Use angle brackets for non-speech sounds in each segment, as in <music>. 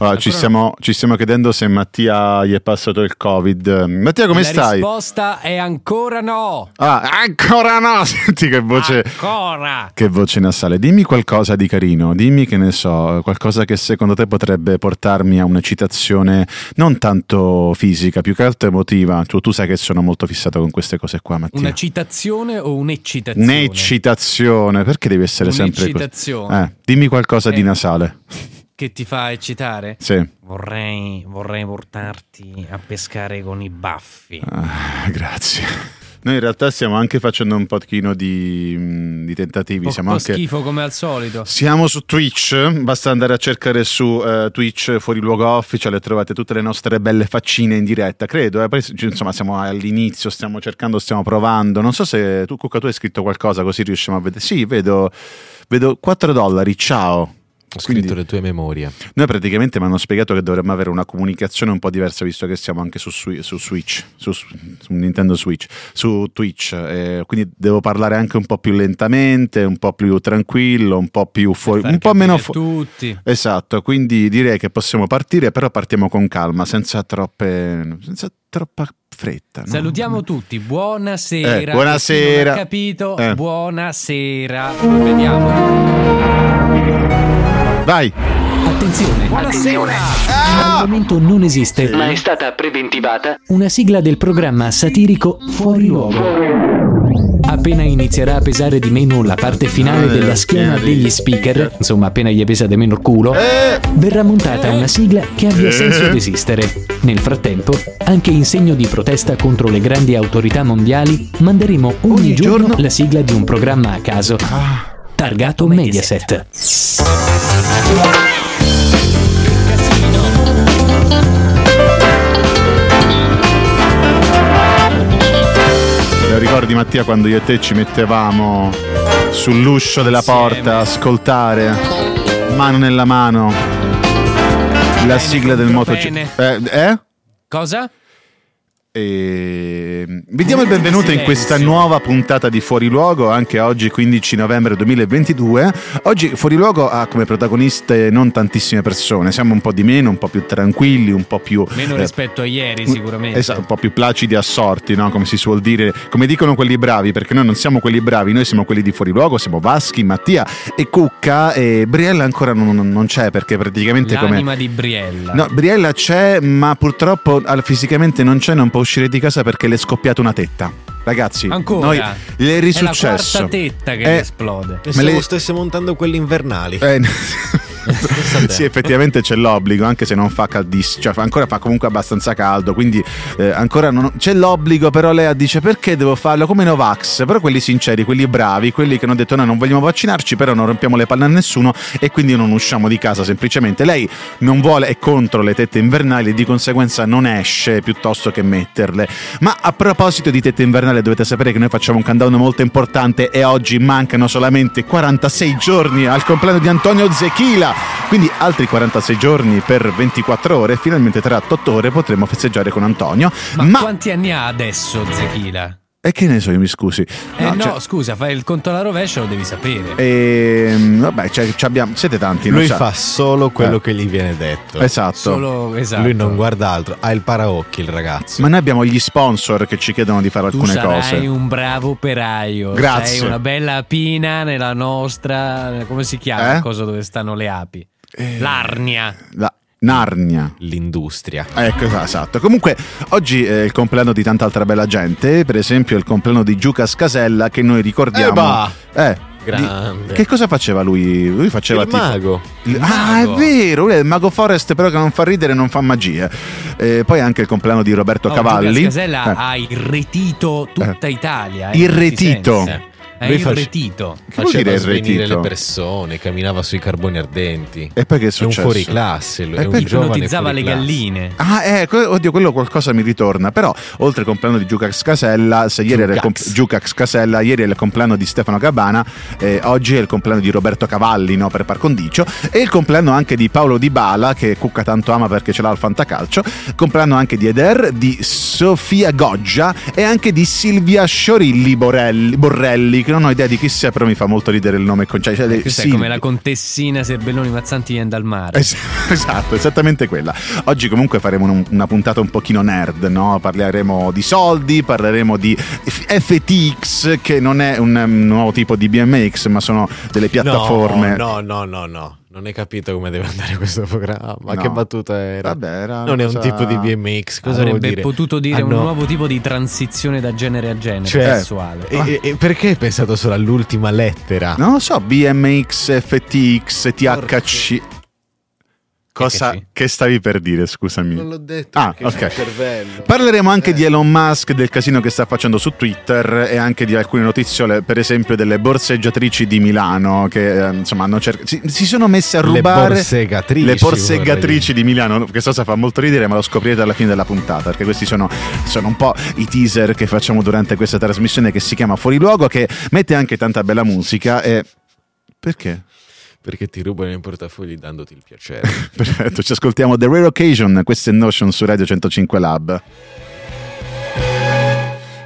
Allora, ci, stiamo, ci, stiamo, chiedendo se Mattia gli è passato il Covid. Mattia, come La stai? La risposta è ancora no. Ah, ancora no! <laughs> Senti che voce. Ancora! Che voce nasale. Dimmi qualcosa di carino, dimmi che ne so, qualcosa che secondo te potrebbe portarmi a un'eccitazione non tanto fisica, più che altro emotiva. Tu, tu sai che sono molto fissato con queste cose qua, Mattia. Una citazione o un'eccitazione? Un'eccitazione, perché devi essere sempre così? Eh, dimmi qualcosa eh. di nasale. Che ti fa eccitare? Sì. Vorrei, vorrei portarti a pescare con i baffi. Ah, grazie. Noi in realtà stiamo anche facendo un pochino di, di tentativi. Un siamo po' anche... schifo come al solito. Siamo su Twitch, basta andare a cercare su uh, Twitch Fuori Luogo Official e trovate tutte le nostre belle faccine in diretta, credo. Eh? Insomma, siamo all'inizio, stiamo cercando, stiamo provando. Non so se tu, Cucca, tu hai scritto qualcosa così riusciamo a vedere. Sì, vedo, vedo 4 dollari, ciao. Ho scritto Quindi, le tue memorie. Noi praticamente mi hanno spiegato che dovremmo avere una comunicazione un po' diversa visto che siamo anche su, su Switch, su, su, Nintendo Switch, su Twitch. Eh, quindi devo parlare anche un po' più lentamente, un po' più tranquillo, un po' più fuori, un po' meno fuori. tutti. Esatto, quindi direi che possiamo partire, però partiamo con calma, senza troppe senza troppa fretta. No? Salutiamo tutti, buonasera. Eh, buonasera. capito? Eh. Buonasera. Vediamo. Vai. Attenzione. Buonasera. Al momento non esiste, ma è stata preventivata una sigla del programma satirico Fuori Luogo. Appena inizierà a pesare di meno la parte finale della schiena degli speaker, insomma appena gli pesa di meno il culo, verrà montata una sigla che abbia senso ad esistere. Nel frattempo, anche in segno di protesta contro le grandi autorità mondiali, manderemo ogni, ogni giorno, giorno la sigla di un programma a caso. Ah targato Mediaset. Lo ricordi Mattia quando io e te ci mettevamo sull'uscio della porta a ascoltare mano nella mano la sigla del MotoGP? Eh, eh? Cosa? E... Vi diamo il benvenuto in questa nuova puntata di Fuori Luogo, anche oggi 15 novembre 2022. Oggi Fuori Luogo ha come protagoniste non tantissime persone, siamo un po' di meno, un po' più tranquilli, un po' più... Meno eh, rispetto a ieri sicuramente. Esatto, un po' più placidi assorti, no? come si suol dire, come dicono quelli bravi, perché noi non siamo quelli bravi, noi siamo quelli di Fuori Luogo, siamo Vaschi, Mattia e Cucca e Briella ancora non, non c'è perché praticamente... L'anima come... di Briella. No, Briella c'è, ma purtroppo fisicamente non c'è, non può uscire di casa perché le è scoppiata una tetta. Ragazzi, Ancora? noi le è risuccesso. È la quarta tetta che eh, esplode. Pensavo le... stesse montando quelli invernali. Eh, <laughs> sì, effettivamente c'è l'obbligo, anche se non fa caldissimo, cioè ancora fa comunque abbastanza caldo, quindi eh, ancora non... c'è l'obbligo, però lei dice perché devo farlo come Novax, però quelli sinceri, quelli bravi, quelli che hanno detto noi non vogliamo vaccinarci, però non rompiamo le palle a nessuno e quindi non usciamo di casa semplicemente. Lei non vuole, è contro le tette invernali e di conseguenza non esce piuttosto che metterle. Ma a proposito di tette invernali dovete sapere che noi facciamo un countdown molto importante e oggi mancano solamente 46 giorni al compleanno di Antonio Zechila. Quindi altri 46 giorni per 24 ore, finalmente tra 8 ore potremo festeggiare con Antonio. Ma, Ma... quanti anni ha adesso Zechila? E che ne so, io mi scusi. Eh no, no cioè... scusa, fai il conto alla rovescia, lo devi sapere. E, ehm, vabbè, cioè, abbiamo, siete tanti. Lui fa solo quello eh. che gli viene detto. Esatto. Solo, esatto. Lui non guarda altro, ha il paraocchi il ragazzo. Ma noi abbiamo gli sponsor che ci chiedono di fare tu alcune cose. Sei un bravo operaio. Grazie. Sei una bella pina nella nostra. come si chiama? Eh? Cosa dove stanno le api? Eh, L'arnia. La, Narnia. L'industria. Ecco, esatto. Comunque, oggi è il compleanno di tanta altra bella gente. Per esempio, il compleanno di Giucas Casella, che noi ricordiamo. Eh, eh Grande. Che cosa faceva lui? Lui faceva il tipo... mago. Il... Ah, è vero, lui è il mago Forest, però che non fa ridere e non fa magia. Eh, poi anche il compleanno di Roberto oh, Cavalli. Casella eh. ha irretito tutta eh. Italia. Eh, irretito. È irretito. Face... Faceva svenire le persone, camminava sui carboni ardenti. E poi che è successo? È un fuori classe, e poi ipnotizzava le galline. Ah, eh, oddio, quello qualcosa mi ritorna. Però, oltre al compleanno di Giucax Casella, se ieri era il comp- Giucax Casella, ieri è il compleanno di Stefano Cabana, eh, oggi è il compleanno di Roberto Cavalli, no, per par condicio, e il compleanno anche di Paolo Di Bala, che Cucca tanto ama perché ce l'ha al fantacalcio, compleanno anche di Eder, di Sofia Goggia e anche di Silvia Sciorilli Borelli, Borrelli che non ho idea di chi sia, però mi fa molto ridere il nome con cioè, eh, Questa sì. è come la contessina Serbelloni Mazzanti viene dal mare. <laughs> esatto, esattamente quella. Oggi comunque faremo una puntata un pochino nerd, no? Parleremo di soldi, parleremo di FTX, che non è un, un nuovo tipo di BMX, ma sono delle piattaforme. No, no, no, no, no. Non hai capito come deve andare questo programma. Ma no. che battuta era? Vabbè, era non è un tipo di BMX. Cosa Avrebbe dire? potuto dire Hanno... un nuovo tipo di transizione da genere a genere cioè, sessuale. E, e, perché hai pensato solo all'ultima lettera? Non lo so, BMX, FTX, THC. Cosa che, che, stavi per dire, scusami? Non l'ho detto. Ah, ok. Parleremo anche eh. di Elon Musk, del casino che sta facendo su Twitter e anche di alcune notizie, per esempio delle borseggiatrici di Milano che eh, insomma hanno cer- si, si, sono messe a rubare le borseggatrici, le borseggatrici di Milano. Questa cosa fa molto ridere, ma lo scoprirete alla fine della puntata, perché questi sono, sono un po' i teaser che facciamo durante questa trasmissione che si chiama Fuori Luogo, che mette anche tanta bella musica e perché? Perché ti rubano i portafogli dandoti il piacere. <laughs> Perfetto, ci ascoltiamo The Rare Occasion, questo è Notion su Radio 105 Lab.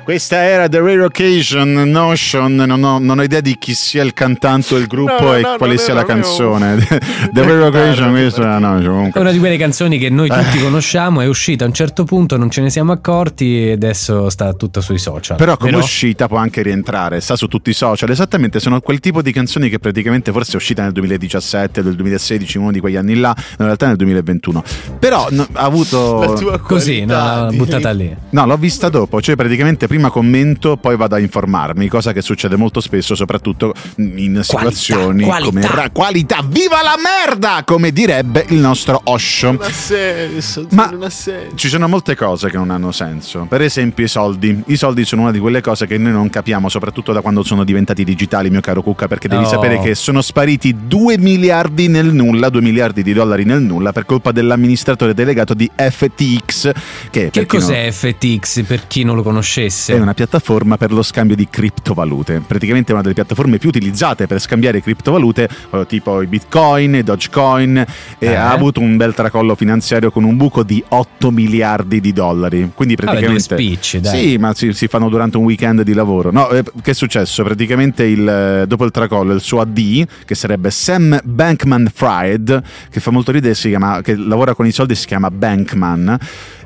Questa era The Rare Occasion, Notion, non ho, non ho, idea di chi sia il cantante o il gruppo no, e no, quale sia la canzone. <laughs> The <laughs> Rare Occasion, questa era Notion. È una di quelle canzoni che noi tutti eh. conosciamo, è uscita a un certo punto, non ce ne siamo accorti e adesso sta tutta sui social. Però come Però... uscita può anche rientrare, sta su tutti i social, esattamente, sono quel tipo di canzoni che praticamente forse è uscita nel 2017, nel 2016, uno di quegli anni là, in realtà nel 2021. Però no, ha avuto... Così, no, buttata lì. No, l'ho vista dopo, cioè praticamente prima commento, poi vado a informarmi, cosa che succede molto spesso, soprattutto in situazioni qualità, come qualità. qualità. Viva la merda! Come direbbe il nostro Osho. Non ha senso, Ma non ha senso. ci sono molte cose che non hanno senso. Per esempio i soldi. I soldi sono una di quelle cose che noi non capiamo, soprattutto da quando sono diventati digitali, mio caro Cucca, perché devi oh. sapere che sono spariti 2 miliardi nel nulla, 2 miliardi di dollari nel nulla per colpa dell'amministratore delegato di FTX. Che, che cos'è non... FTX per chi non lo conoscesse? È una piattaforma per lo scambio di criptovalute. Praticamente è una delle piattaforme più utilizzate per scambiare criptovalute, eh, tipo i bitcoin, i dogecoin, e eh. ha avuto un bel tracollo finanziario con un buco di 8 miliardi di dollari. Quindi praticamente... Vabbè, speech, dai. Sì, ma si, si, fanno durante un weekend di lavoro. No, eh, che è successo? Praticamente il, eh, dopo il tracollo il suo AD, che sarebbe Sam Bankman Fried, che fa molto ridere, si chiama, che lavora con i soldi, si chiama Bankman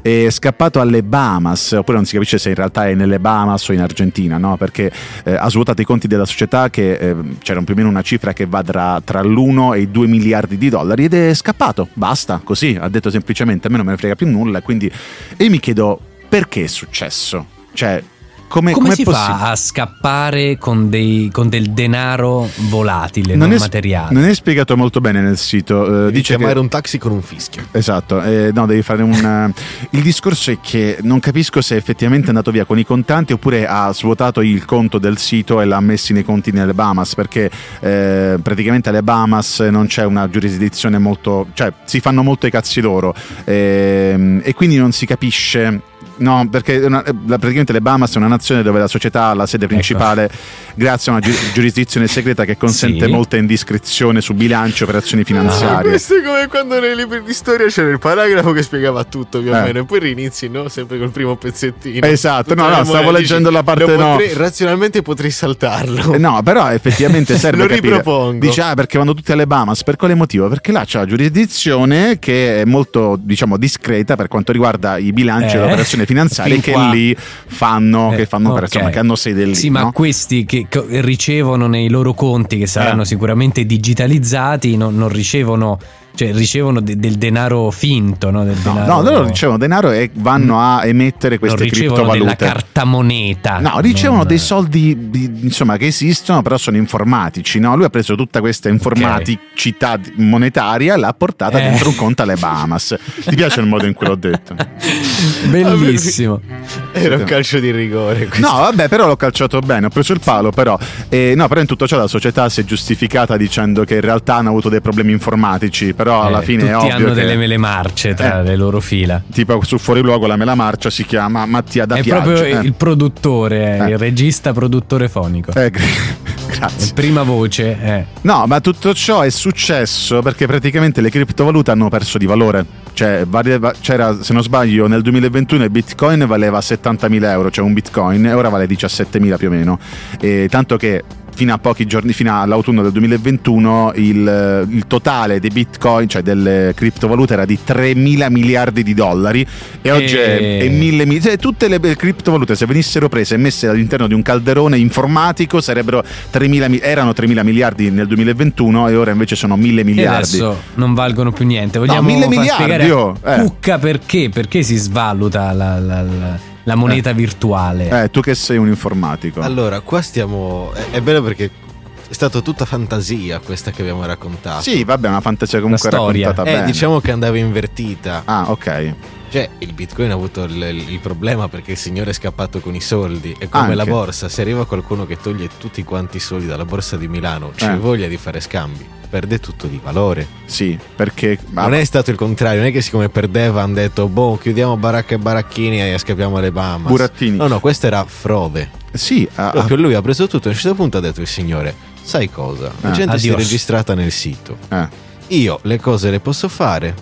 è scappato alle Bahamas, oppure non si capisce se in realtà è nelle Bahamas o in Argentina, no? perché eh, ha svuotato i conti della società che eh, c'era più o meno una cifra che va tra, tra l'1 e i 2 miliardi di dollari ed è scappato, basta, così, ha detto semplicemente a me non me ne frega più nulla, quindi e mi chiedo perché è successo? Cioè, come, come si fa a scappare con, dei, con, del denaro volatile, non, non è, materiale? Non è spiegato molto bene nel sito. Uh, dice chiamare che... un taxi con un fischio. Esatto, eh, no, devi fare un. <laughs> il discorso è che non capisco se effettivamente è andato via con i contanti oppure ha svuotato il conto del sito e l'ha messo nei conti nelle Bahamas perché eh, praticamente alle Bahamas non c'è una giurisdizione molto. cioè si fanno molto i cazzi loro eh, e quindi non si capisce No, perché una, praticamente le Bahamas è una nazione dove la società ha la sede principale ecco. grazie a una gi- giurisdizione segreta che consente sì. molta indiscrezione su bilancio e operazioni finanziarie. Ah, questo è come quando nei libri di storia c'era il paragrafo che spiegava tutto più o eh. meno e poi rinizi, no? Sempre col primo pezzettino. Esatto, no, no, stavo leggendo la parte potrei, no. Razionalmente potrei saltarlo. Eh, no, però effettivamente <laughs> serve Lo capire. ripropongo. Dice, ah, perché vanno tutti alle Bahamas, per quale motivo? Perché là c'è la giurisdizione che è molto, diciamo, discreta per quanto riguarda i bilanci eh. e le operazioni finanziarie che lì fanno, eh, che fanno okay. insomma, che hanno sede lì. Sì, no? ma questi che ricevono nei loro conti, che saranno eh. sicuramente digitalizzati, non, non ricevono cioè ricevono de- del denaro finto, no? Del denaro... no, loro ricevono denaro e vanno a emettere queste non criptovalute. della carta moneta. No, ricevono non... dei soldi insomma che esistono, però sono informatici. No? Lui ha preso tutta questa informaticità okay. monetaria e l'ha portata eh. dentro un conto alle Bahamas. Ti piace il modo in cui l'ho detto? <laughs> Bellissimo. Era un calcio di rigore. Questo. No, vabbè, però l'ho calciato bene. Ho preso il palo, però. Eh, no, però in tutto ciò la società si è giustificata dicendo che in realtà hanno avuto dei problemi informatici. Però però alla eh, fine è ovvio hanno delle mele marce tra eh, le loro fila. Tipo su Fuori Luogo la mela marcia si chiama Mattia da È Piaggia. proprio eh. il produttore, il regista produttore fonico. Eh, <laughs> Grazie. Prima voce, eh. No, ma tutto ciò è successo perché praticamente le criptovalute hanno perso di valore. Cioè, valeva- c'era, se non sbaglio, nel 2021 il bitcoin valeva 70.000 euro, cioè un bitcoin, e ora vale 17.000 più o meno. E tanto che fino a pochi giorni, fino all'autunno del 2021, il, il totale dei bitcoin, cioè delle criptovalute, era di 3 mila miliardi di dollari e oggi E- è mille miliardi. Cioè, tutte le criptovalute, se venissero prese e messe all'interno di un calderone informatico, sarebbero 3.000 mi- erano 3 mila miliardi nel 2021 e ora invece sono 1.000 E miliardi. adesso non valgono più niente. Vogliamo mille far miliardi, spiegare oh, eh. Cucca perché? Perché si svaluta la, la- la- la moneta virtuale? Eh, tu che sei un informatico. Allora, qua stiamo. È, è bello perché è stata tutta fantasia questa che abbiamo raccontato. Sì, vabbè, è una fantasia comunque Una storia. raccontata Eh, bene. diciamo che andava invertita. Ah, ok. Cioè, il bitcoin ha avuto il, il problema perché il signore è scappato con i soldi. È come Anche. la borsa. Se arriva qualcuno che toglie tutti quanti i soldi dalla borsa di Milano, c'è Eh. voglia di fare scambi. Perde tutto di valore. Sì, perché... Non è stato il contrario, non è che siccome perdeva hanno detto, boh, chiudiamo baracca e baracchini e scappiamo alle Bahamas. Burattini. No, no, questa era frode. Sì, ah, Proprio lui ha preso tutto e a un certo punto ha detto il signore, sai cosa? La Eh, gente si è adios. registrata nel sito. ah. Io le cose le posso fare.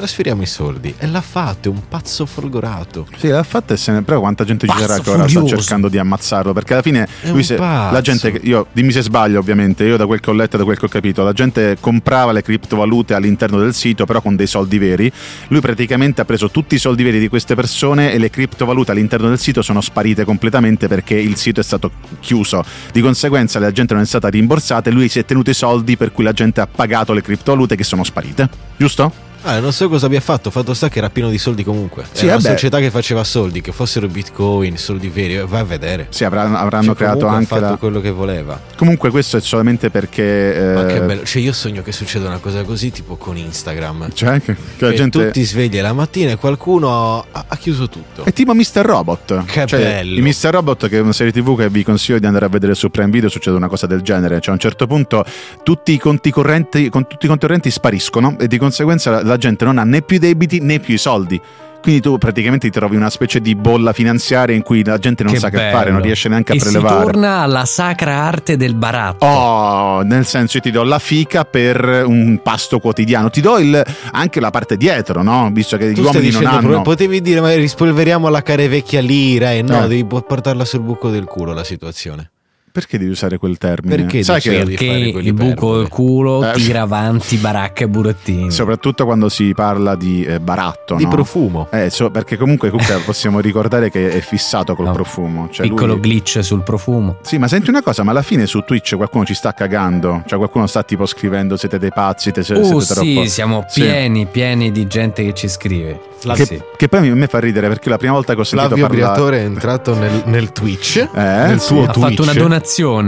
Trasferiamo i soldi. E l'ha fatto, è un pazzo folgorato. Sì, l'ha fatta e se ne... Però quanta gente ci sarà che ora sta cercando di ammazzarlo? Perché alla fine lui se... la gente... Io, dimmi se sbaglio ovviamente, io da quel che ho letto e da quel che ho capito, la gente comprava le criptovalute all'interno del sito però con dei soldi veri. Lui praticamente ha preso tutti i soldi veri di queste persone e le criptovalute all'interno del sito sono sparite completamente perché il sito è stato chiuso. Di conseguenza la gente non è stata rimborsata e lui si è tenuto i soldi per cui la gente ha pagato le criptovalute che sono sparite. Giusto? Ah, non so cosa abbia fatto, fatto sta che era pieno di soldi comunque. Sì, era una società che faceva soldi, che fossero bitcoin, soldi veri, vai a vedere. Sì, avranno, avranno Cioè, creato anche fatto la... quello che voleva. Comunque questo è solamente perché... eh, Ma che bello, cioè io sogno che succeda una cosa così tipo con Instagram. Cioè, che, che la gente... tu ti svegli la mattina e qualcuno ha, ha chiuso tutto. È tipo Mr. Robot. Che Cioè, bello. Il Mr. Robot, che è una serie TV che vi consiglio di andare a vedere su Prime Video, succede una cosa del genere. Cioè, a un certo punto tutti i conti correnti, con tutti i conti correnti spariscono e di conseguenza la, la gente non ha né più debiti né più i soldi. Quindi tu praticamente ti trovi una specie di bolla finanziaria in cui la gente non Che sa che bello. fare, non riesce neanche a e prelevare. si torna alla sacra arte del baratto. Oh, nel senso io ti do la fica per un pasto quotidiano, ti do il- anche la parte dietro, no? Visto che Tu gli uomini non hanno. potevi dire, ma rispolveriamo la care vecchia lira e no, Eh. devi po- portarla sul buco del culo la situazione. Perché devi usare quel termine? Perché Sai dici- che Perché il buco del culo Eh. tira avanti baracca e burattini. soprattutto quando si parla di eh, baratto, Di no? profumo. Eh, so- perché comunque Cucca <laughs> possiamo ricordare che è fissato col No. profumo. Cioè Piccolo lui- glitch sul profumo. Sì, ma senti una cosa, ma alla fine su Twitch qualcuno ci sta cagando. Cioè qualcuno sta tipo scrivendo siete dei pazzi, te, siete Uh, troppo... sì, siamo Sì. pieni, pieni di gente che ci scrive. Che, Sì. che poi a me fa ridere perché la prima volta che ho sentito Flavio parlare... Briatore è entrato nel, nel Twitch. Eh, nel sì. tuo Ha Twitch. fatto una donazione.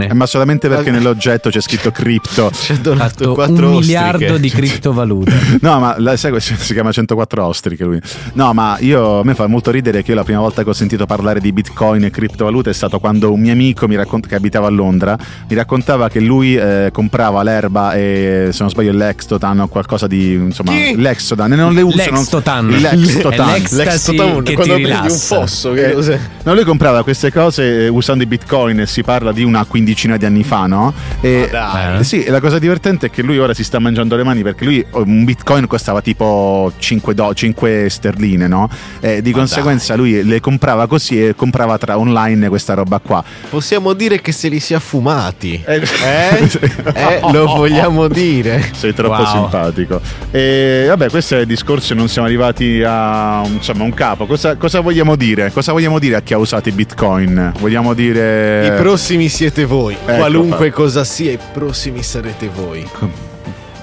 Eh, ma solamente perché nell'oggetto c'è scritto cripto. <laughs> Ha donato fatto quattro un ostriche. miliardo di criptovalute. <laughs> No, ma la, sai, si si chiama 104 ostriche lui. No, ma io a me fa molto ridere che io la prima volta che ho sentito parlare di bitcoin e criptovalute è stato quando un mio amico mi racconta, che abitava a Londra mi raccontava che lui eh, comprava l'erba e se non sbaglio l'Extotan o qualcosa di insomma Chi? l'Extodan e non le usa non- L'Extotan. L'Extotan. L'extotan, che quando ti prendi un rilassa. fosso, che Eh? No, lui comprava queste cose eh, usando i bitcoin e si parla di una quindicina di anni fa, no? E, dai. eh, sì, e la cosa divertente è che lui ora si sta mangiando le mani perché lui oh, un bitcoin costava tipo 5, do- 5 sterline, no? E di Ma conseguenza lui le comprava così e comprava tra online questa roba qua. Possiamo dire che se li sia fumati. Eh? Eh? Eh, lo <laughs> vogliamo <laughs> dire. Sei troppo Wow. simpatico. E vabbè, questo è il discorso, non siamo arrivati a insomma, un capo. Cosa, cosa vogliamo dire? Cosa vogliamo dire a chi ha usato i bitcoin? Vogliamo dire... I prossimi siete voi. Ecco, Qualunque fa- cosa sia, i prossimi sarete voi.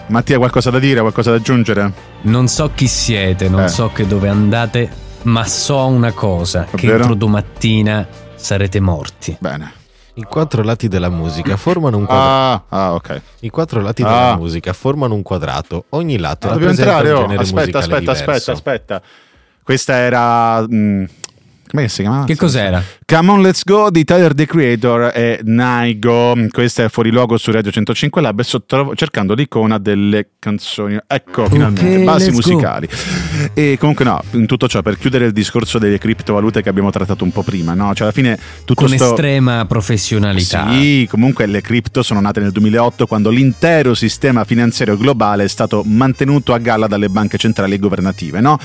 Mattia, qualcosa da dire? Qualcosa da aggiungere? Non so chi siete, non Eh. so che dove andate, ma so una cosa, che Ovvero? entro domattina sarete morti. Bene. I quattro lati della musica formano un quadrato. Ah, ah, ok. I quattro lati della Ah. musica formano un quadrato. Ogni lato Ah, rappresenta entrare, un oh. genere Aspetta, musicale aspetta, diverso. aspetta, aspetta. Questa era. mm, come si chiamava? Che cos'era? Come on, let's go di Tyler the Creator e Naigo. Questo è fuori luogo su Radio 105 Lab. Sto tro- cercando l'icona delle canzoni. Ecco, finalmente, basi musicali. Go. E comunque, no, in tutto ciò, per chiudere il discorso delle criptovalute che abbiamo trattato un po' prima, no? Cioè, alla fine tutto Con sto... estrema professionalità. Sì, comunque le cripto sono nate nel 2008 quando l'intero sistema finanziario globale è stato mantenuto a galla dalle banche centrali e governative, no?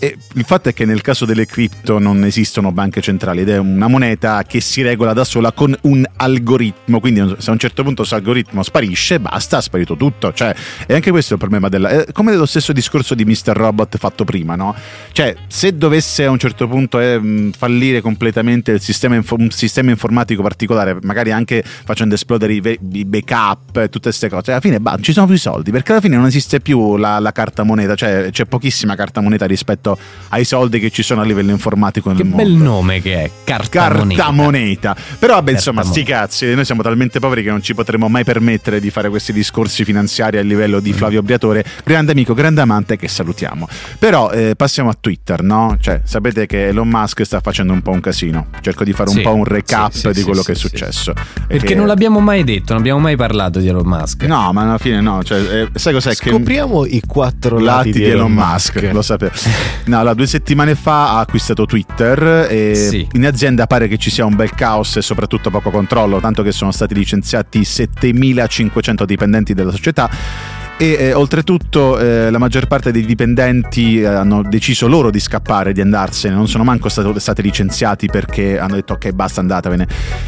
E il fatto è che nel caso delle cripto non esistono banche centrali ed è una moneta che si regola da sola con un algoritmo, quindi se a un certo punto questo algoritmo sparisce, basta, ha sparito tutto. Cioè, e anche questo è il problema della... È come lo stesso discorso di Mr. Robot fatto prima, no? Cioè, se dovesse a un certo punto eh, fallire completamente il sistema, un sistema informatico particolare, magari anche facendo esplodere i, i backup e tutte queste cose, alla fine bah, ci sono più soldi, perché alla fine non esiste più la, la carta moneta, cioè c'è pochissima carta moneta rispetto rispetto ai soldi che ci sono a livello informatico nel che mondo. Che bel nome che è, carta, carta moneta. Però vabbè, insomma, sti cazzi, noi siamo talmente poveri che non ci potremo mai permettere di fare questi discorsi finanziari a livello di Flavio Briatore, grande amico, grande amante che salutiamo. Però eh, passiamo a Twitter, no? Cioè, sapete che Elon Musk sta facendo un po' un casino. Cerco di fare sì, un po' un recap sì, sì, di quello che è successo. Perché che... non l'abbiamo mai detto, non abbiamo mai parlato di Elon Musk. No, ma alla fine no, cioè, eh, sai cos'è Scopriamo che i quattro lati, lati di Elon, Elon Musk. Musk. Lo sapevo. No, allora, due settimane fa ha acquistato Twitter e sì. in azienda pare che ci sia un bel caos e soprattutto poco controllo, tanto che sono stati licenziati 7500 dipendenti della società e eh, oltretutto eh, la maggior parte dei dipendenti eh, hanno deciso loro di scappare, di andarsene, non sono manco stati, stati licenziati perché hanno detto ok basta andatevene.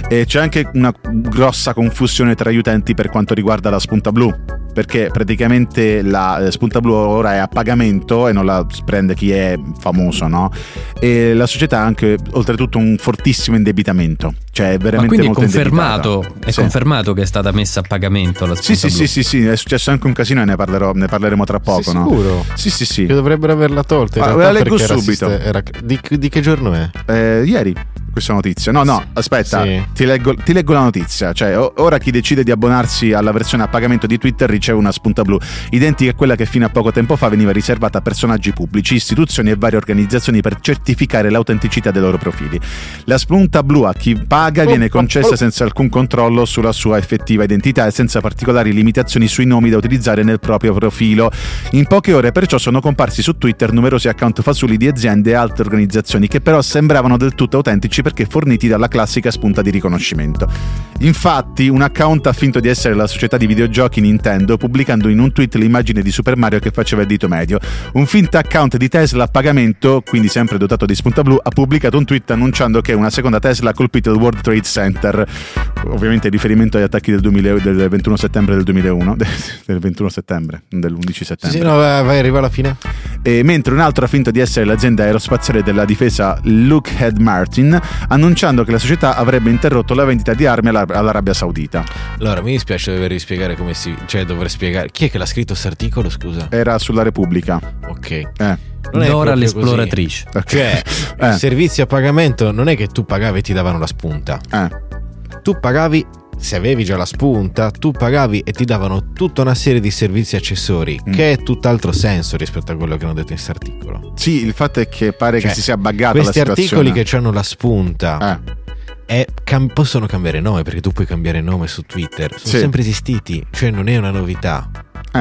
E c'è anche una grossa confusione tra gli utenti per quanto riguarda la spunta blu perché praticamente la eh, spunta blu ora è a pagamento e non la prende chi è famoso, no? E la società ha anche oltretutto un fortissimo indebitamento, cioè è veramente Ma quindi molto è confermato, è sì. confermato che è stata messa a pagamento la spunta sì, blu. Sì, sì, sì, sì, è successo anche un casino e ne, parlerò, ne parleremo tra poco, sì, no? Sicuro? Sì, sì, sì. Che dovrebbero averla tolta. Ah, la leggo subito. Era, di, di, che giorno è? Eh, ieri questa notizia. No, no, aspetta, sì. ti, leggo, ti, leggo, la notizia. Cioè, ora chi decide di abbonarsi alla versione a pagamento di Twitter riceve una spunta blu, identica a quella che fino a poco tempo fa veniva riservata a personaggi pubblici, istituzioni e varie organizzazioni per certificare l'autenticità dei loro profili. La spunta blu a chi paga viene concessa senza alcun controllo sulla sua effettiva identità e senza particolari limitazioni sui nomi da utilizzare nel proprio profilo. In poche ore perciò sono comparsi su Twitter numerosi account fasulli di aziende e altre organizzazioni che però sembravano del tutto autentici perché forniti dalla classica spunta di riconoscimento. Infatti, un account ha finto di essere la società di videogiochi Nintendo, pubblicando in un tweet l'immagine di Super Mario che faceva il dito medio. Un finta account di Tesla a pagamento, quindi sempre dotato di spunta blu, ha pubblicato un tweet annunciando che una seconda Tesla ha colpito il World Trade Center, ovviamente in riferimento agli attacchi del, 2000, del 21 settembre del 2001, <laughs> del 21 settembre, dell'11 settembre. Sì, no, vai, arriva alla fine. E mentre un altro ha finto di essere l'azienda aerospaziale della difesa Lockheed Martin annunciando che la società avrebbe interrotto la vendita di armi all'Arabia Saudita. Allora, mi dispiace dover spiegare come si... cioè dover spiegare... Chi è che l'ha scritto questo articolo, scusa? Era sulla Repubblica. Ok. Eh. Non Dora l'esploratrice. Okay. Cioè, <laughs> eh. servizi a pagamento non è che tu pagavi e ti davano la spunta. Eh. Tu pagavi se avevi già la spunta, tu pagavi e ti davano tutta una serie di servizi accessori, mm. che è tutt'altro senso rispetto a quello che hanno detto in questo articolo. Sì, il fatto è che pare cioè, che si sia buggata questi articoli che hanno la spunta. Eh. Cam- possono cambiare nome perché tu puoi cambiare nome su Twitter. Sono sì. sempre esistiti, cioè non è una novità.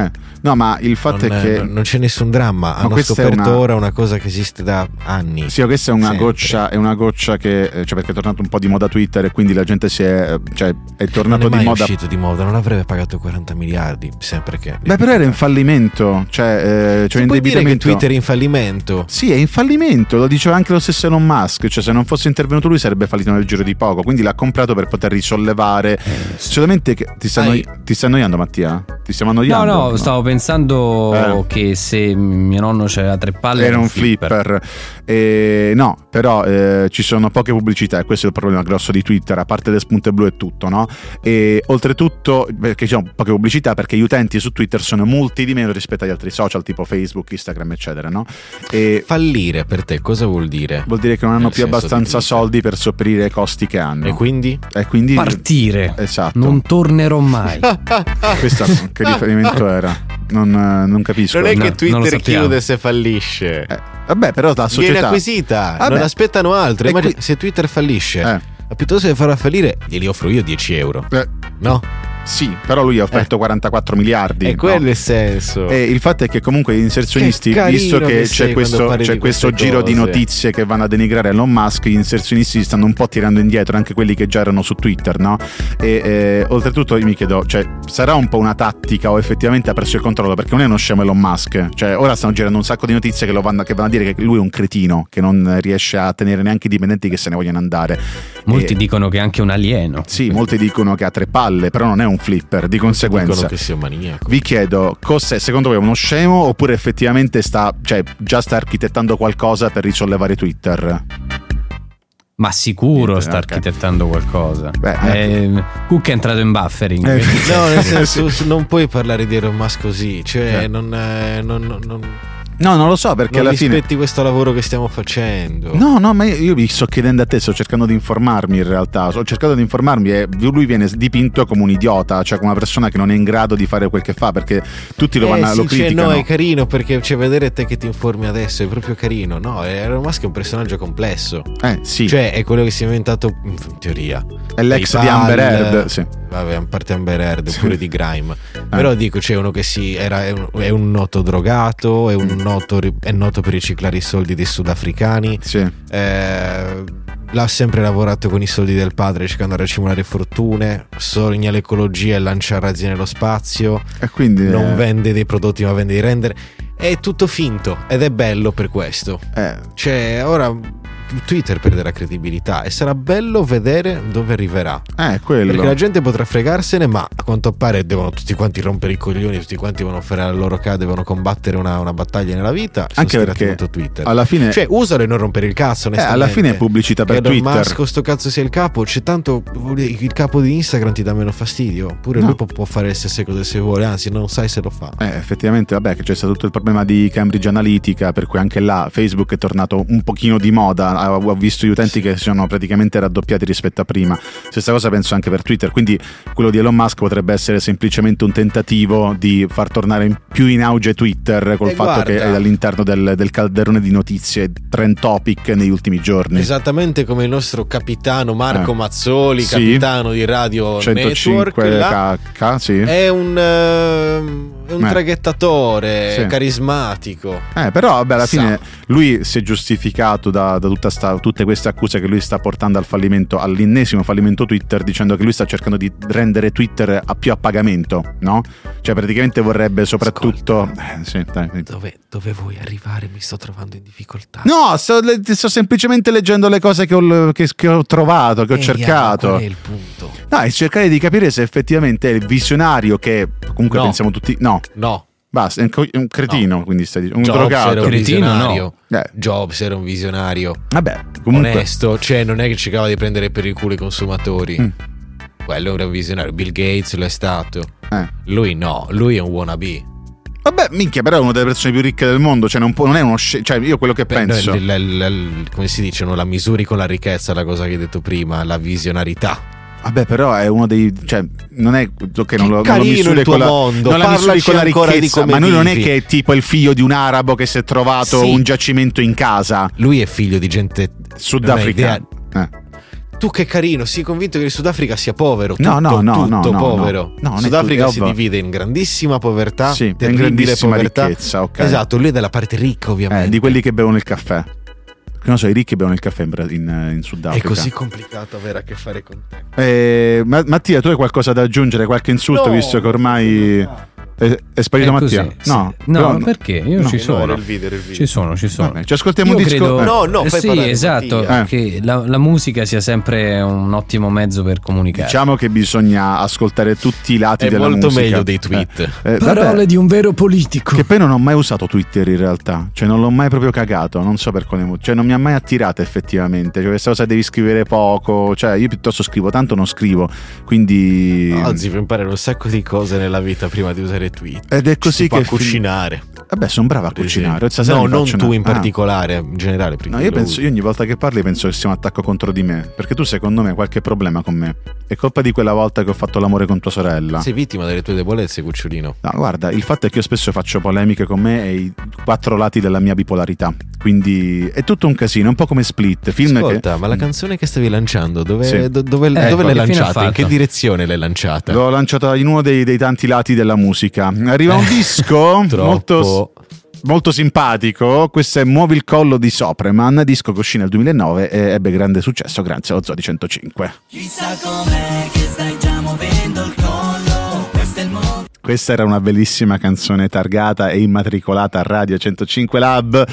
Eh, no, ma il fatto non, è che. Non c'è nessun dramma. Hanno scoperto una... ora una cosa che esiste da anni. Sì, questa è una goccia, è una goccia che. Eh, cioè, perché è tornato un po' di moda Twitter e quindi la gente si è. Cioè, è tornato non è di moda. è uscito di moda, non avrebbe pagato 40 miliardi. Sempre che. Beh, però era in fallimento. Cioè, eh, cioè in dire che Twitter è in fallimento. Sì, è in fallimento. Lo diceva anche lo stesso Elon Musk. Cioè, se non fosse intervenuto lui sarebbe fallito nel giro di poco. Quindi l'ha comprato per poter risollevare. Eh, Solamente che. Ti sta, Hai... ti sta annoiando, Mattia? Ti stiamo annoiando? No, no, no. stavo pensando eh. che se mio nonno c'era tre palle era un flipper, flipper. E, no però eh, ci sono poche pubblicità e questo è il problema grosso di Twitter a parte le spunte blu e tutto no? e oltretutto perché ci sono poche pubblicità perché gli utenti su Twitter sono molti di meno rispetto agli altri social tipo Facebook, Instagram eccetera no? e fallire per te cosa vuol dire? vuol dire che non hanno più abbastanza soldi per sopperire i costi che hanno e quindi? E quindi partire esatto non tornerò mai <laughs> questo che riferimento era? non, non capisco. Non è No, che lo Twitter chiude se fallisce. Eh, vabbè, però la Viene società. acquisita, Vabbè. non aspettano altro. Qui- Se Twitter fallisce, Eh. piuttosto che farla fallire, glieli offro io 10 euro. Eh, No? Sì, però lui ha offerto 44 miliardi. E no? quello è il senso. E il fatto è che comunque gli inserzionisti, Che visto che che c'è questo, c'è di questo giro di cose. notizie che vanno a denigrare Elon Musk, gli inserzionisti si stanno un po' tirando indietro, anche quelli che già erano su Twitter, no? E eh, oltretutto io mi chiedo, cioè, sarà un po' una tattica o effettivamente ha preso il controllo? Perché non è uno scemo Elon Musk, cioè ora stanno girando un sacco di notizie che, lo vanno, che vanno a dire che lui è un cretino, che non riesce a tenere neanche i dipendenti che se ne vogliono andare. Molti E- dicono che è anche un alieno. Sì, molti dicono che ha tre palle, però non è un flipper, di conseguenza. Dicono che sia un maniaco. Vi chiedo, cos'è secondo voi uno scemo oppure effettivamente sta, cioè, già sta architettando qualcosa per risollevare Twitter? Ma sicuro Niente, sta ok. architettando qualcosa. Beh, Eh, Cook è entrato in buffering. Eh, No, nel <laughs> senso, non puoi parlare di Elon Musk così. Cioè, non, eh, non, non, non, No, non lo so perché non alla fine... rispetti questo lavoro che stiamo facendo. No, no, ma io, io mi sto chiedendo a te, sto cercando di informarmi in realtà, sto cercando di informarmi e lui viene dipinto come un idiota, cioè come una persona che non è in grado di fare quel che fa perché tutti lo, Eh, vanno, sì, lo cioè, criticano. no, è carino perché cioè, vedere te che ti informi adesso è proprio carino. No, Elon Musk è un personaggio complesso. Eh sì, Cioè, è quello che si è inventato in teoria. è l'ex di PayPal, Amber Heard, sì. Vabbè, a parte Amber Heard, Sì. pure di Grime. Però dico, c'è uno che si era, è, un, è un noto drogato, è un noto, è noto per riciclare i soldi dei sudafricani. sì. eh, l'ha sempre lavorato con i soldi del padre cercando di racimolare fortune. Sogna l'ecologia e lancia razzi nello spazio. E quindi... Non eh, vende dei prodotti, ma vende dei render. È tutto finto ed è bello per questo. eh, Cioè, ora Twitter perderà credibilità e sarà bello vedere dove arriverà. eh, quello. Perché la gente potrà fregarsene, ma a quanto pare devono tutti quanti rompere i coglioni, tutti quanti devono fare la loro casa, devono combattere una, una battaglia nella vita. Anche perché Twitter. alla fine... Cioè, usalo e non rompere il cazzo. eh, alla fine è pubblicità per che Twitter. Musk, sto cazzo sia il capo, c'è tanto il capo di Instagram ti dà meno fastidio. Pure No. lui può, può fare le stesse cose se vuole, anzi, non sai se lo fa. Eh, effettivamente, vabbè, che c'è stato tutto il problema di Cambridge Analytica, per cui anche là Facebook è tornato un pochino di moda. Ho visto gli utenti che si sono praticamente raddoppiati rispetto a prima. Stessa cosa penso anche per Twitter. Quindi quello di Elon Musk potrebbe essere semplicemente un tentativo di far tornare in- più in auge Twitter col E fatto guarda. che è all'interno del, del calderone di notizie trend topic negli ultimi giorni. Esattamente come il nostro capitano Marco Eh. Mazzoli, Sì. capitano di Radio 105 Network. KK, sì. È un, è un Eh. traghettatore Sì. carismatico. Eh, però vabbè, alla Sa. fine lui si è giustificato da, da tutta sta- tutte queste accuse che lui sta portando al fallimento, all'ennesimo fallimento Twitter, dicendo che lui sta cercando di rendere Twitter a più a pagamento, no? Cioè praticamente vorrebbe soprattutto... Eh, sì, dai, dai. Dove, dove vuoi arrivare? Mi sto trovando in difficoltà. No, sto, sto semplicemente leggendo le cose che ho, che- che ho trovato, che ho Ehi, cercato. Qual è il punto? No, è cercare di capire se effettivamente è il visionario che comunque No. pensiamo tutti... No, No. Basta, è un, co- è un cretino, quindi stai dicendo... Un Jobs era drogato. un Cretino, visionario. Eh, Jobs era un visionario. vabbè, comunque... Onesto. Cioè, non è che cercava di prendere per il culo i consumatori. Mm. Quello era un visionario. Bill Gates lo è stato. Eh. Lui no, lui è un wannabe. Vabbè, minchia, però è una delle persone più ricche del mondo, cioè non, può- non è uno sce- cioè io quello che Beh, penso. no, il- il- il- come si dice, non la misuri con la ricchezza, la cosa che hai detto prima, la visionarità. Vabbè, però è uno dei cioè non è ok, non lo, non lo misuri con la, mondo, non la misuri con la ricchezza, come ma lui non è che è tipo il figlio di un arabo che si è trovato Sì. un giacimento in casa Lui è figlio di gente Sudafrica. Non Eh. Tu che carino, sii convinto che il Sudafrica sia povero. Tutto, No, no, no, tutto no, povero. no. No, Sudafrica si divide in grandissima povertà, Sì, in grandissima povertà. ricchezza, ok. Esatto, lui è della parte ricca, ovviamente. Eh, di quelli che bevono il caffè. Non so, i ricchi bevono il caffè in, in, in È Sudafrica. così complicato avere a che fare con te. Eh, Ma- Mattia, tu hai qualcosa da aggiungere? Qualche insulto, No. visto che ormai è, è sparito È così, Mattia? sì. No, No, perché? Io no. ci No, sono. il video, il video. Ci sono, ci sono. Vabbè, ci ascoltiamo Io un disco. credo, eh. No, no, fai sì, esatto, Mattia. Eh. che la, la musica sia sempre un ottimo mezzo per comunicare. Diciamo che bisogna ascoltare tutti i lati È della molto musica. meglio dei tweet. Eh, eh, Parole vabbè, di un vero politico. che poi non ho mai usato Twitter in realtà, cioè non l'ho mai proprio cagato, non so per quale motivo, cioè non mi ha mai attirato effettivamente, cioè questa cosa devi scrivere poco, cioè io piuttosto scrivo tanto non scrivo, quindi... Anzi, puoi imparare un sacco di cose nella vita prima di usare tweet. Ed è così Si può che... fin- cucinare. Vabbè, sono brava a cucinare. Stasera No, non tu una- in Ah. particolare, in generale. No, io penso, io ogni volta che parli penso che sia un attacco contro di me. Perché tu, secondo me, hai qualche problema con me. È colpa di quella volta che ho fatto l'amore con tua sorella. Sei vittima delle tue debolezze, cucciolino. No, guarda, il fatto è che io spesso faccio polemiche con me e i quattro lati della mia bipolarità. Quindi è tutto un casino, è un po' come Split. Film Ascolta, che... ma la canzone che stavi lanciando, dove, Sì. do- dove- Eh, dove ecco, l'hai lanciata? In che direzione l'hai lanciata? L'ho lanciata in uno dei, dei tanti lati della musica. Arriva un disco <laughs> Troppo. molto, molto simpatico. Questo è Muovi il collo di Sopreman, disco che uscì nel 2009 e ebbe grande successo grazie allo Zodi 105. Chissà com'è che stai già muovendo il collo Questo è il modo Questa era una bellissima canzone targata e immatricolata a Radio 105 Lab.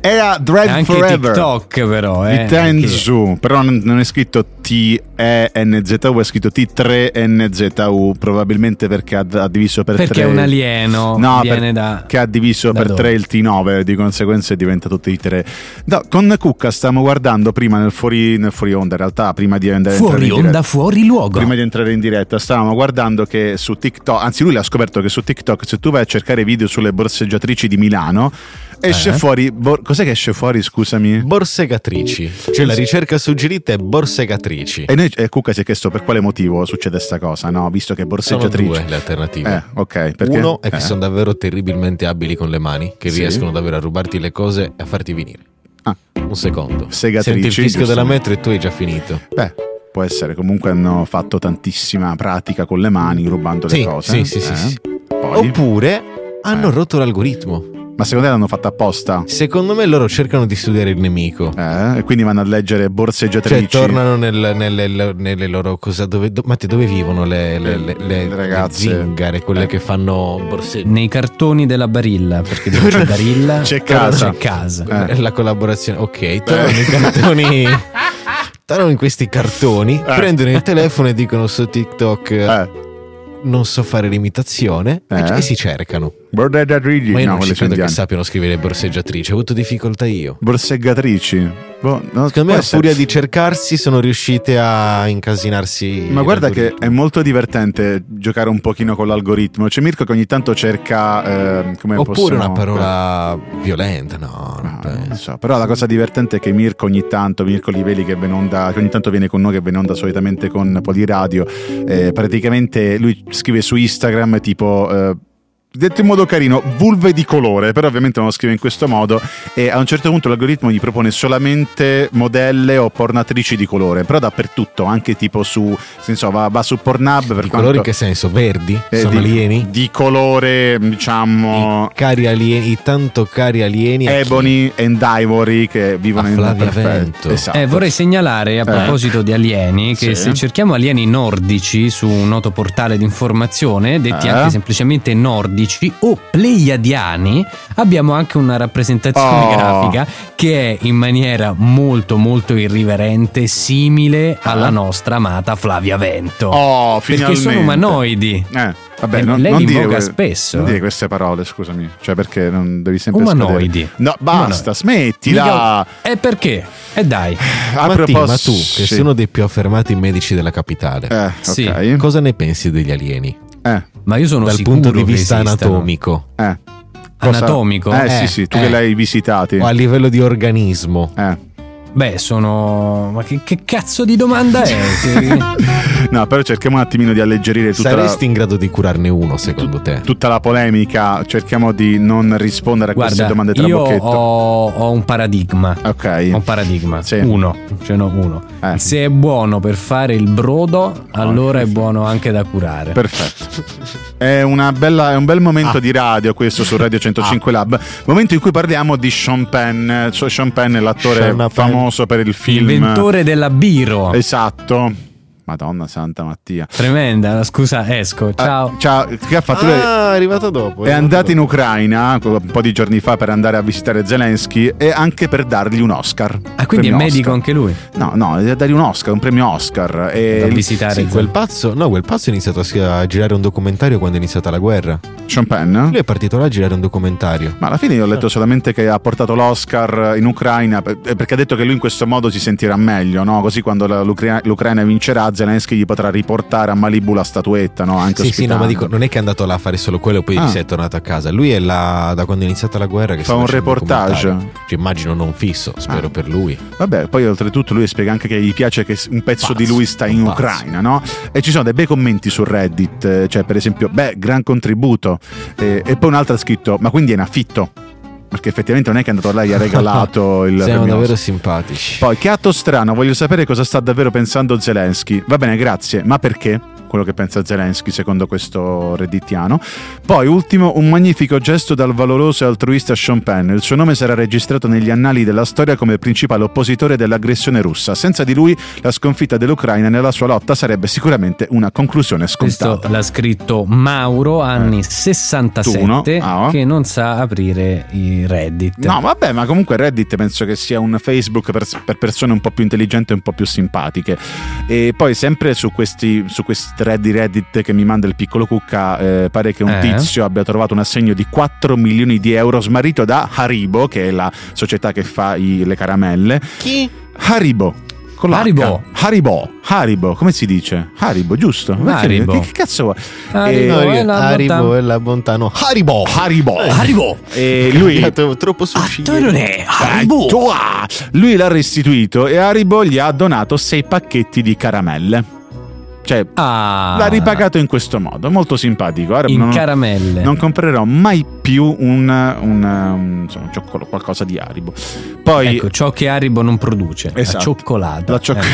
Era E Dread anche Forever. TikTok, però. Eh, di Tenzu, però non, non è scritto T-E-N-Z-U, è scritto T3-N-Z-U, probabilmente perché ha, ha diviso per Perché tre. è un alieno, No, viene da- che ha diviso per dove? tre il T9, di conseguenza diventa tutti i tre. No, con Cucca stiamo guardando prima nel fuori, nel fuori onda, in realtà, prima di andare Fuori in onda, diretta. fuori luogo. Prima di entrare in diretta, stavamo guardando che su TikTok, anzi, lui l'ha scoperto che su TikTok, se tu vai a cercare video sulle borseggiatrici di Milano, esce Eh? fuori. bor- cos'è che esce fuori? Scusami. Borsegatrici. Cioè la ricerca suggerita è borsegatrici. E noi, e Cucca si è chiesto per quale motivo succede sta cosa, no? Visto che Sono borseggiatrici. due le alternative. Eh, ok. Perché, Uno è che eh. sono davvero terribilmente abili con le mani, che Sì. riescono davvero a rubarti le cose e a farti venire. Ah. Un secondo. Segatrici, Senti il fischio della metro e tu hai già finito. Beh, può essere. Comunque hanno fatto tantissima pratica con le mani, rubando Sì, le cose. sì, sì, sì, eh. sì. Poi- Oppure hanno Eh. rotto l'algoritmo. Ma secondo te l'hanno fatto apposta? Secondo me loro cercano di studiare il nemico. Eh? E quindi vanno a leggere borseggiatrici. Cioè, tornano nel- nelle, nelle loro cosa dove, do- Matti, dove vivono le, le, le, le- Le ragazze. le zingare, quelle Eh. che fanno borseggi? Nei cartoni della Barilla, perché dove c'è <laughs> Barilla C'è casa. C'è casa. Eh. La collaborazione, ok, tornano i cartoni. <laughs> tornano in questi cartoni, prendono il telefono e dicono su TikTok: Eh. Non so fare l'imitazione, e- Eh. e si cercano. Borseggiatrici. Ma io no, non ci credo che sappiano scrivere borseggiatrice, ho avuto difficoltà io. Borseggiatrici. Boh, no, Secondo me, a furia di cercarsi, sono riuscite a incasinarsi. Ma guarda che è molto divertente giocare un pochino con l'algoritmo. C'è Mirko che ogni tanto cerca. eh, come Oppure possiamo- una parola violenta, no, non No, non penso. so. Però la cosa divertente è che Mirko ogni tanto, Mirko Livelli che, onda, che ogni tanto viene con noi, che viene onda solitamente con Poliradio, eh, praticamente lui scrive su Instagram tipo... eh, Detto in modo carino, vulve di colore, però ovviamente non lo scrive in questo modo e a un certo punto l'algoritmo gli propone solamente modelle o pornatrici di colore, però dappertutto, anche tipo su, senso, va, va su Pornhub per I quanto- colori in che senso? Verdi? eh, Sono di, alieni? Di colore, diciamo... I cari alieni, i tanto cari alieni. Ebony and Ivory che vivono A in Flavia perfetto. Vento. Esatto. Eh, vorrei segnalare a proposito di alieni che Sì. se cerchiamo alieni nordici su un noto portale di informazione, detti Eh. anche semplicemente nordici o pleiadiani, abbiamo anche una rappresentazione Oh. grafica che è in maniera molto molto irriverente simile alla nostra amata Flavia Vento. Oh, perché sono umanoidi. Eh, vabbè, Eh, non, lei non dire invoca spesso, Non eh. dire queste parole, scusami. Cioè, perché non devi sempre Umanoidi. scadere. No, basta, Umanoidi. smettila. E perché? E dai. A Matti, proposito, ma tu, che sì. sei uno dei più affermati medici della capitale, Eh, Sì. ok. cosa ne pensi degli alieni? Eh, Ma io sono Dal sicuro punto di vista anatomico eh. Anatomico? Eh, Eh, sì, sì, tu eh. che l'hai visitati. o a livello di organismo? Eh. Beh, sono. Ma che, che cazzo di domanda è? <laughs> No, però cerchiamo un attimino di alleggerire tutta la, Saresti in grado di curarne uno, secondo te? tutta la polemica. Cerchiamo di non rispondere a queste Guarda, domande io trabocchetto. ho, ho un paradigma. Ok. Ho un paradigma. Sì. Uno. Ce n'ho uno. Eh. Se è buono per fare il brodo, allora è buono anche da curare. Perfetto. È, una bella- è un bel momento Ah. di radio questo su Radio 105 Lab. Momento in cui parliamo di Sean Penn. Cioè, Sean Penn è l'attore Penn. Famoso per il film. Inventore della biro. Esatto. Madonna Santa Mattia. Tremenda. Scusa, esco. Ciao. Ah, ciao. Che ha fatto? Lui Ah, è arrivato dopo. È andato in Ucraina un po' di giorni fa per andare a visitare Zelensky e anche per dargli un Oscar. ah, quindi è medico Oscar. anche lui. No, no, è da dargli un Oscar, un premio Oscar. E Da visitare Sì, quel pazzo, no, quel pazzo ha iniziato a, a girare un documentario quando è iniziata la guerra. Sean Penn? Lui è partito là a girare un documentario. Ma alla fine io ho letto solamente che ha portato l'Oscar in Ucraina eh, perché ha detto che lui in questo modo si sentirà meglio, no? Così quando la- l'Ucraina, l'Ucraina vincerà Zelensky gli potrà riportare a Malibu la statuetta, no? Anche Sì, sì, no, ma dico, non è che è andato là a fare solo quello e poi Ah. si è tornato a casa. Lui è là da quando è iniziata la guerra che Fa un reportage. Cioè, immagino non fisso, spero Ah. per lui. Vabbè, poi oltretutto lui spiega anche che gli piace che un pezzo di Pazzo, lui sta in pazzo. Ucraina, no? E ci sono dei bei commenti su Reddit, eh, cioè per esempio, beh, gran contributo. Eh, e poi un altro ha scritto, ma quindi è in affitto? Perché effettivamente non è che è andato là e gli ha regalato <laughs> il Siamo premio davvero simpatici. Poi, che atto strano, voglio sapere cosa sta davvero pensando Zelensky. Va bene, grazie, ma perché? Quello che pensa Zelensky secondo questo redditiano. Poi, ultimo, un magnifico gesto dal valoroso e altruista Sean Penn. Il suo nome sarà registrato negli annali della storia come principale oppositore dell'aggressione russa. Senza di lui, la sconfitta dell'Ucraina nella sua lotta sarebbe sicuramente una conclusione Questo scontata. l'ha scritto Mauro, anni 67, Tuno. Ah. che non sa aprire i Reddit. No, vabbè, ma comunque Reddit penso che sia un Facebook per, per persone un po' più intelligenti e un po' più simpatiche. E poi, sempre su questi, su questi thread di Reddit che mi manda il piccolo Cucca, eh, pare che un Eh? tizio abbia trovato un assegno di 4 milioni di euro smarrito da Haribo, che è la società che fa i- le caramelle. Chi? Haribo. Haribo. Haribo. Haribo, come si dice? Haribo, giusto? Haribo. Che, che cazzo vuoi? Haribo, Eh, è la Haribo e la bontà no. Haribo! Haribo. Haribo! E lui Cambiato troppo sushi. Attorone, Haribo! Tua! Lui l'ha restituito e Haribo gli ha donato sei pacchetti di caramelle. Cioè, Ah, l'ha ripagato in questo modo, molto simpatico. Haribo in non, caramelle. non comprerò mai più un, un, um, insomma, un cioccolo- qualcosa di Haribo. Poi Ecco, ciò che Haribo non produce, Esatto. la cioccolata. La cioc-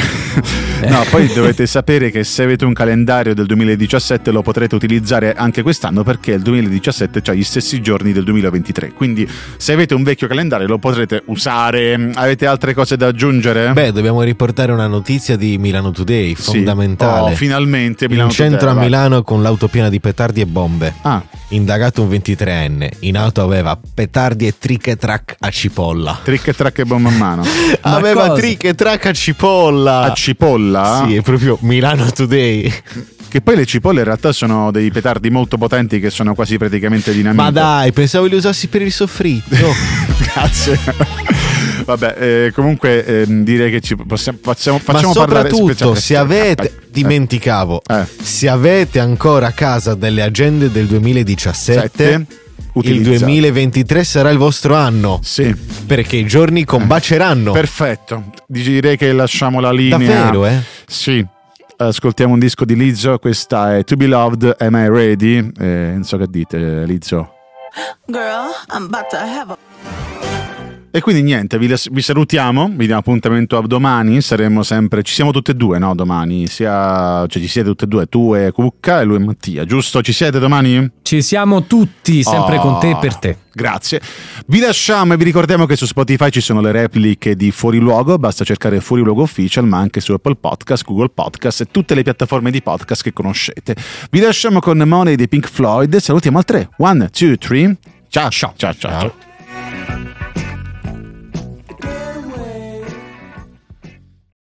Eh. <laughs> no, poi <laughs> dovete sapere che se avete un calendario del 2017 lo potrete utilizzare anche quest'anno perché il 2017 ha gli stessi giorni del 2023. Quindi se avete un vecchio calendario lo potrete usare. Avete altre cose da aggiungere? Beh, dobbiamo riportare una notizia di Milano Today, Sì. fondamentale. Oh, finalmente Milano in centro a. Milano con l'auto piena di petardi e bombe. Ah, Indagato un 23enne. In auto aveva petardi e trick e track a cipolla. trick e track e bomba a mano. <laughs> Ma aveva cosa? trick e track a cipolla. A cipolla? Sì, è proprio Milano Today. Che poi le cipolle in realtà sono dei petardi molto potenti che sono quasi praticamente dinamite. Ma dai, pensavo li usassi per il soffritto. <laughs> Grazie. Vabbè, eh, comunque ehm, direi che ci possiamo, facciamo, Ma facciamo parlare soprattutto, se avete, Eh, dimenticavo, Eh. se avete ancora a casa delle agende del 2017, Sette, il utilizzate. 2023 sarà il vostro anno. Sì, Perché i giorni combaceranno. perfetto. Direi che lasciamo la linea. Davvero, eh? Sì. Ascoltiamo un disco di Lizzo, questa è To Be Loved, Am I Ready? Eh, non so che dite, Lizzo. Girl, I'm about to have a E quindi niente, vi, vi salutiamo, vi diamo appuntamento a domani, saremo sempre, ci siamo tutte e due, no? Domani, sia, cioè ci siete tutte e due, tu e Cucca e lui e Mattia, giusto? Ci siete domani? Ci siamo tutti, sempre Oh, con te e per te. Grazie. Vi lasciamo e vi ricordiamo che su Spotify ci sono le repliche di Fuori Luogo, basta cercare Fuori Luogo Official, ma anche su Apple Podcast, Google Podcast e tutte le piattaforme di podcast che conoscete. Vi lasciamo con Money dei Pink Floyd, salutiamo al 3. One, two, three. Ciao, ciao, ciao, ciao. ciao.